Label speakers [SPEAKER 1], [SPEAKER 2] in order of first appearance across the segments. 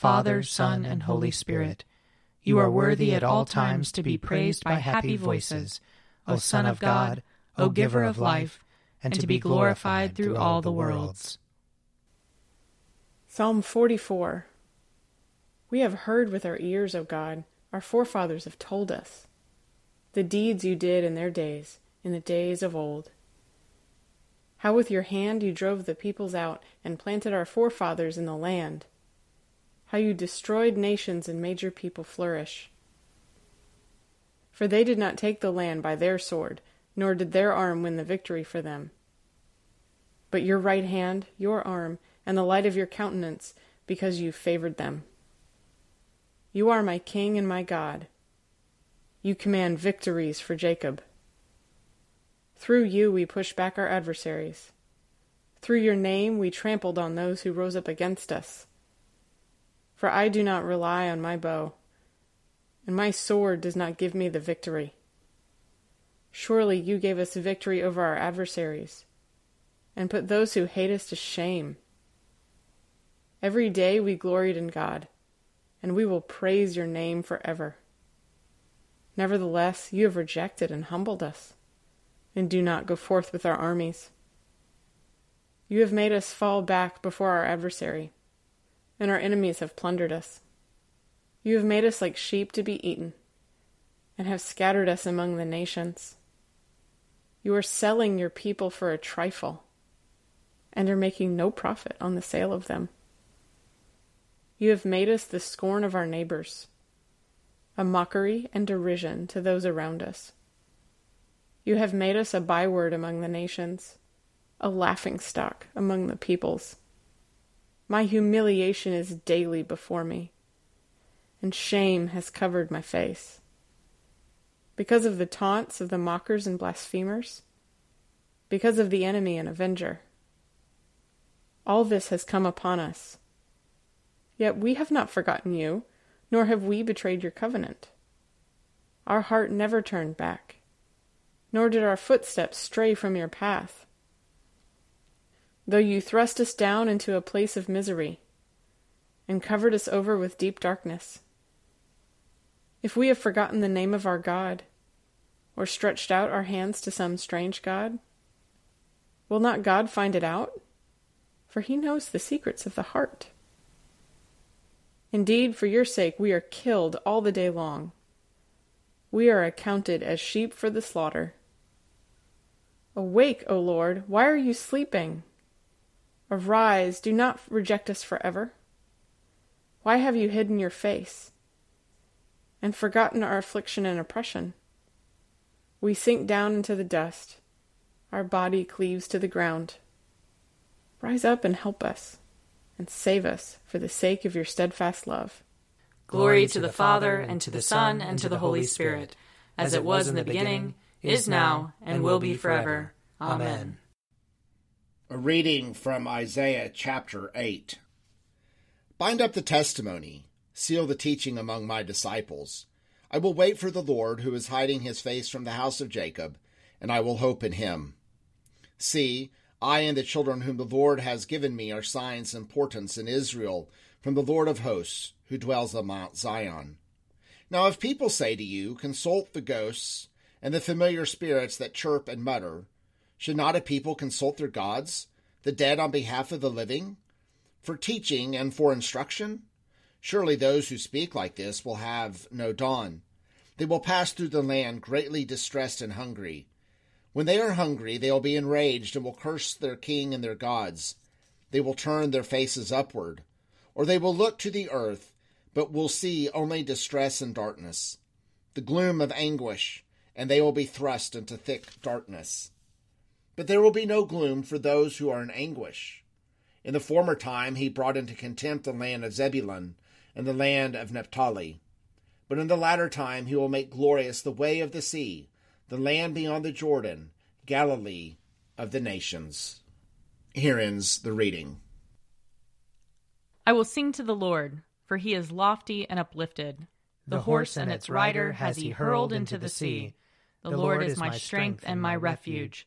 [SPEAKER 1] Father, Son, and Holy Spirit. You are worthy at all times to be praised by happy voices, O Son of God, O Giver of life, and to be glorified through all the worlds.
[SPEAKER 2] Psalm 44 We have heard with our ears, O God, our forefathers have told us, the deeds you did in their days, in the days of old. How with your hand you drove the peoples out and planted our forefathers in the land how you destroyed nations and made your people flourish. For they did not take the land by their sword, nor did their arm win the victory for them. But your right hand, your arm, and the light of your countenance, because you favored them. You are my King and my God. You command victories for Jacob. Through you we push back our adversaries. Through your name we trampled on those who rose up against us for I do not rely on my bow, and my sword does not give me the victory. Surely you gave us victory over our adversaries, and put those who hate us to shame. Every day we gloried in God, and we will praise your name forever. Nevertheless, you have rejected and humbled us, and do not go forth with our armies. You have made us fall back before our adversary and our enemies have plundered us. You have made us like sheep to be eaten, and have scattered us among the nations. You are selling your people for a trifle, and are making no profit on the sale of them. You have made us the scorn of our neighbors, a mockery and derision to those around us. You have made us a byword among the nations, a laughing stock among the peoples. My humiliation is daily before me, and shame has covered my face. Because of the taunts of the mockers and blasphemers, because of the enemy and avenger. All this has come upon us. Yet we have not forgotten you, nor have we betrayed your covenant. Our heart never turned back, nor did our footsteps stray from your path though you thrust us down into a place of misery, and covered us over with deep darkness. If we have forgotten the name of our God, or stretched out our hands to some strange God, will not God find it out? For he knows the secrets of the heart. Indeed, for your sake we are killed all the day long. We are accounted as sheep for the slaughter. Awake, O Lord, why are you sleeping? Arise, do not reject us forever. Why have you hidden your face and forgotten our affliction and oppression? We sink down into the dust, our body cleaves to the ground. Rise up and help us, and save us for the sake of your steadfast love.
[SPEAKER 3] Glory to the Father, and to the Son, and to the Holy Spirit, as it was in the beginning, is now, and will be forever. Amen.
[SPEAKER 4] A reading from Isaiah chapter 8. Bind up the testimony, seal the teaching among my disciples. I will wait for the Lord, who is hiding his face from the house of Jacob, and I will hope in him. See, I and the children whom the Lord has given me are signs and portents in Israel from the Lord of hosts, who dwells on Mount Zion. Now, if people say to you, Consult the ghosts and the familiar spirits that chirp and mutter, should not a people consult their gods, the dead on behalf of the living, for teaching and for instruction? Surely those who speak like this will have no dawn. They will pass through the land greatly distressed and hungry. When they are hungry, they will be enraged and will curse their king and their gods. They will turn their faces upward, or they will look to the earth, but will see only distress and darkness, the gloom of anguish, and they will be thrust into thick darkness. But there will be no gloom for those who are in anguish. In the former time he brought into contempt the land of Zebulun and the land of Naphtali. But in the latter time he will make glorious the way of the sea, the land beyond the Jordan, Galilee of the nations. Here ends the reading.
[SPEAKER 5] I will sing to the Lord, for he is lofty and uplifted. The, the horse and its rider has he hurled into the sea. The Lord is my strength and my refuge.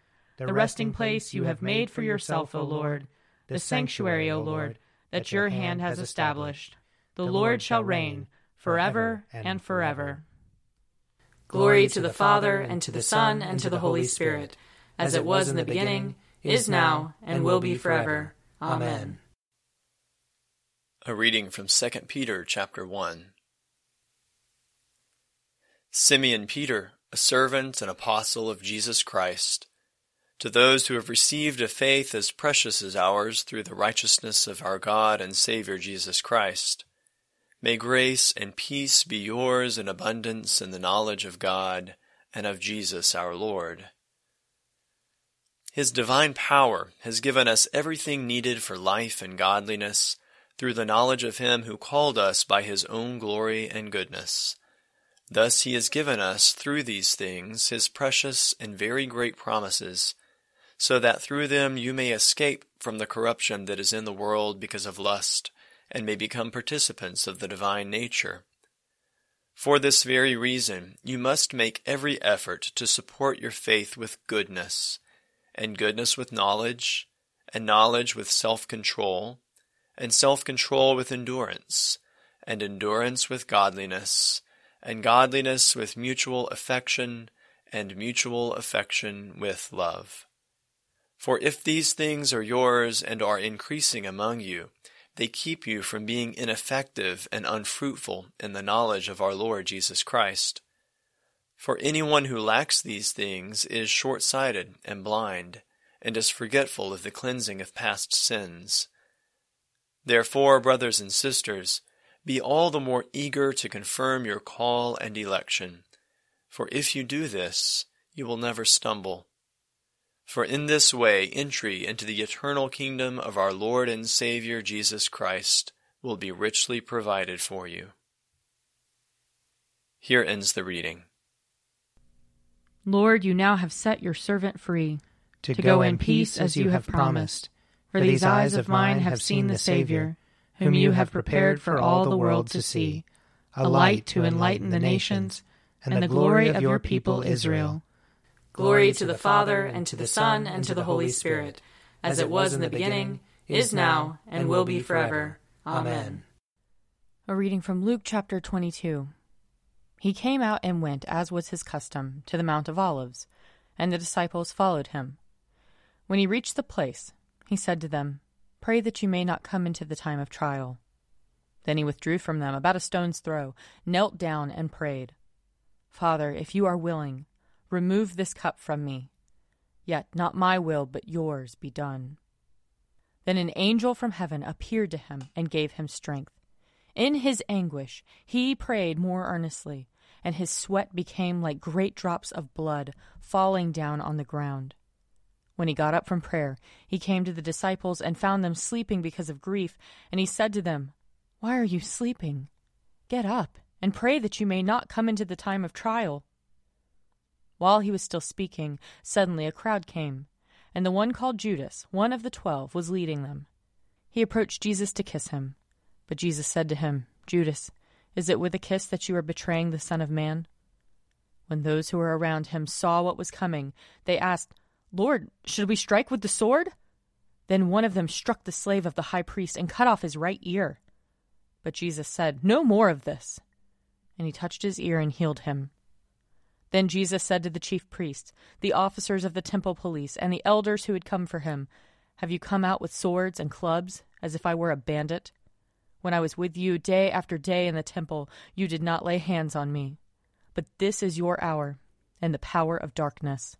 [SPEAKER 5] the resting place you have made for yourself, O Lord, the sanctuary, O Lord, that your hand has established. The Lord shall reign forever and forever.
[SPEAKER 3] Glory to the Father, and to the Son, and to the Holy Spirit, as it was in the beginning, is now, and will be forever. Amen.
[SPEAKER 6] A reading from 2 Peter chapter 1. Simeon Peter, a servant and apostle of Jesus Christ, to those who have received a faith as precious as ours through the righteousness of our God and Savior Jesus Christ May grace and peace be yours in abundance in the knowledge of God and of Jesus our Lord. His divine power has given us everything needed for life and godliness through the knowledge of Him who called us by His own glory and goodness. Thus He has given us through these things His precious and very great promises, so that through them you may escape from the corruption that is in the world because of lust and may become participants of the divine nature. For this very reason, you must make every effort to support your faith with goodness, and goodness with knowledge, and knowledge with self control, and self control with endurance, and endurance with godliness, and godliness with mutual affection, and mutual affection with love. For if these things are yours and are increasing among you, they keep you from being ineffective and unfruitful in the knowledge of our Lord Jesus Christ. For anyone who lacks these things is short sighted and blind, and is forgetful of the cleansing of past sins. Therefore, brothers and sisters, be all the more eager to confirm your call and election, for if you do this, you will never stumble. For in this way entry into the eternal kingdom of our Lord and Savior Jesus Christ will be richly provided for you. Here ends the reading.
[SPEAKER 5] Lord, you now have set your servant free to, to go in peace as you have promised. For these eyes of mine have seen the Savior, whom you have prepared for all the world to see, a light to enlighten the nations, and the glory of your people Israel.
[SPEAKER 3] Glory to the Father, and to the Son, and to the Holy Spirit, as it was in the beginning, is now, and will be forever. Amen.
[SPEAKER 5] A reading from Luke chapter 22.
[SPEAKER 3] He came out and went, as was his custom, to the Mount of Olives, and the disciples followed him. When he reached the place, he said to them, Pray that you may not come into the time of trial. Then he withdrew from them about a stone's throw, knelt down, and prayed, Father, if you are willing, remove this cup from me. Yet not my will, but yours be done. Then an angel from heaven appeared to him and gave him strength. In his anguish, he prayed more earnestly, and his sweat became like great drops of blood falling down on the ground. When he got up from prayer, he came to the disciples and found them sleeping because of grief, and he said to them, Why are you sleeping? Get up and pray that you may not come into the time of trial. While he was still speaking, suddenly a crowd came, and the one called Judas, one of the twelve, was leading them. He approached Jesus to kiss him. But Jesus said to him, Judas, is it with a kiss that you are betraying the Son of Man? When those who were around him saw what was coming, they asked, Lord, should we strike with the sword? Then one of them struck the slave of the high priest and cut off his right ear. But Jesus said, No more of this. And he touched his ear and healed him. Then Jesus said to the chief priests, the officers of the temple police, and the elders who had come for him, Have you come out with swords and clubs, as if I were a bandit? When I was with you day after day in the temple, you did not lay hands on me. But this is your hour and the power of darkness.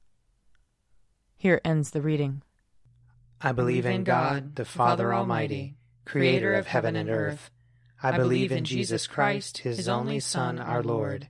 [SPEAKER 3] Here ends the reading.
[SPEAKER 1] I believe in God, the Father Almighty, creator of heaven and earth. I believe in Jesus Christ, his only Son, our Lord.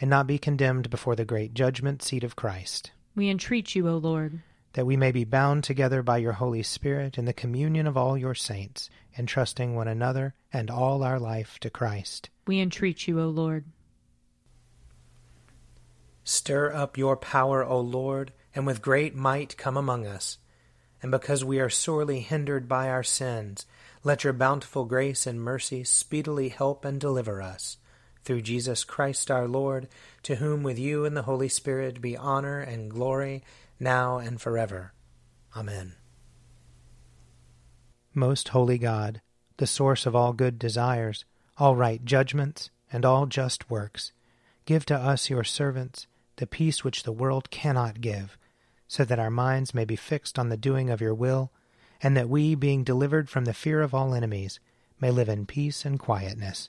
[SPEAKER 1] and not be condemned before the great judgment seat of Christ.
[SPEAKER 3] We entreat you, O Lord
[SPEAKER 1] that we may be bound together by your Holy Spirit in the communion of all your saints, entrusting one another and all our life to Christ.
[SPEAKER 3] We entreat you, O Lord.
[SPEAKER 1] Stir up your power, O Lord, and with great might come among us. And because we are sorely hindered by our sins, let your bountiful grace and mercy speedily help and deliver us. Through Jesus Christ our Lord, to whom with you and the Holy Spirit be honor and glory now and forever. Amen. Most holy God, the source of all good desires, all right judgments, and all just works, give to us, your servants, the peace which the world cannot give, so that our minds may be fixed on the doing of your will, and that we, being delivered from the fear of all enemies, may live in peace and quietness,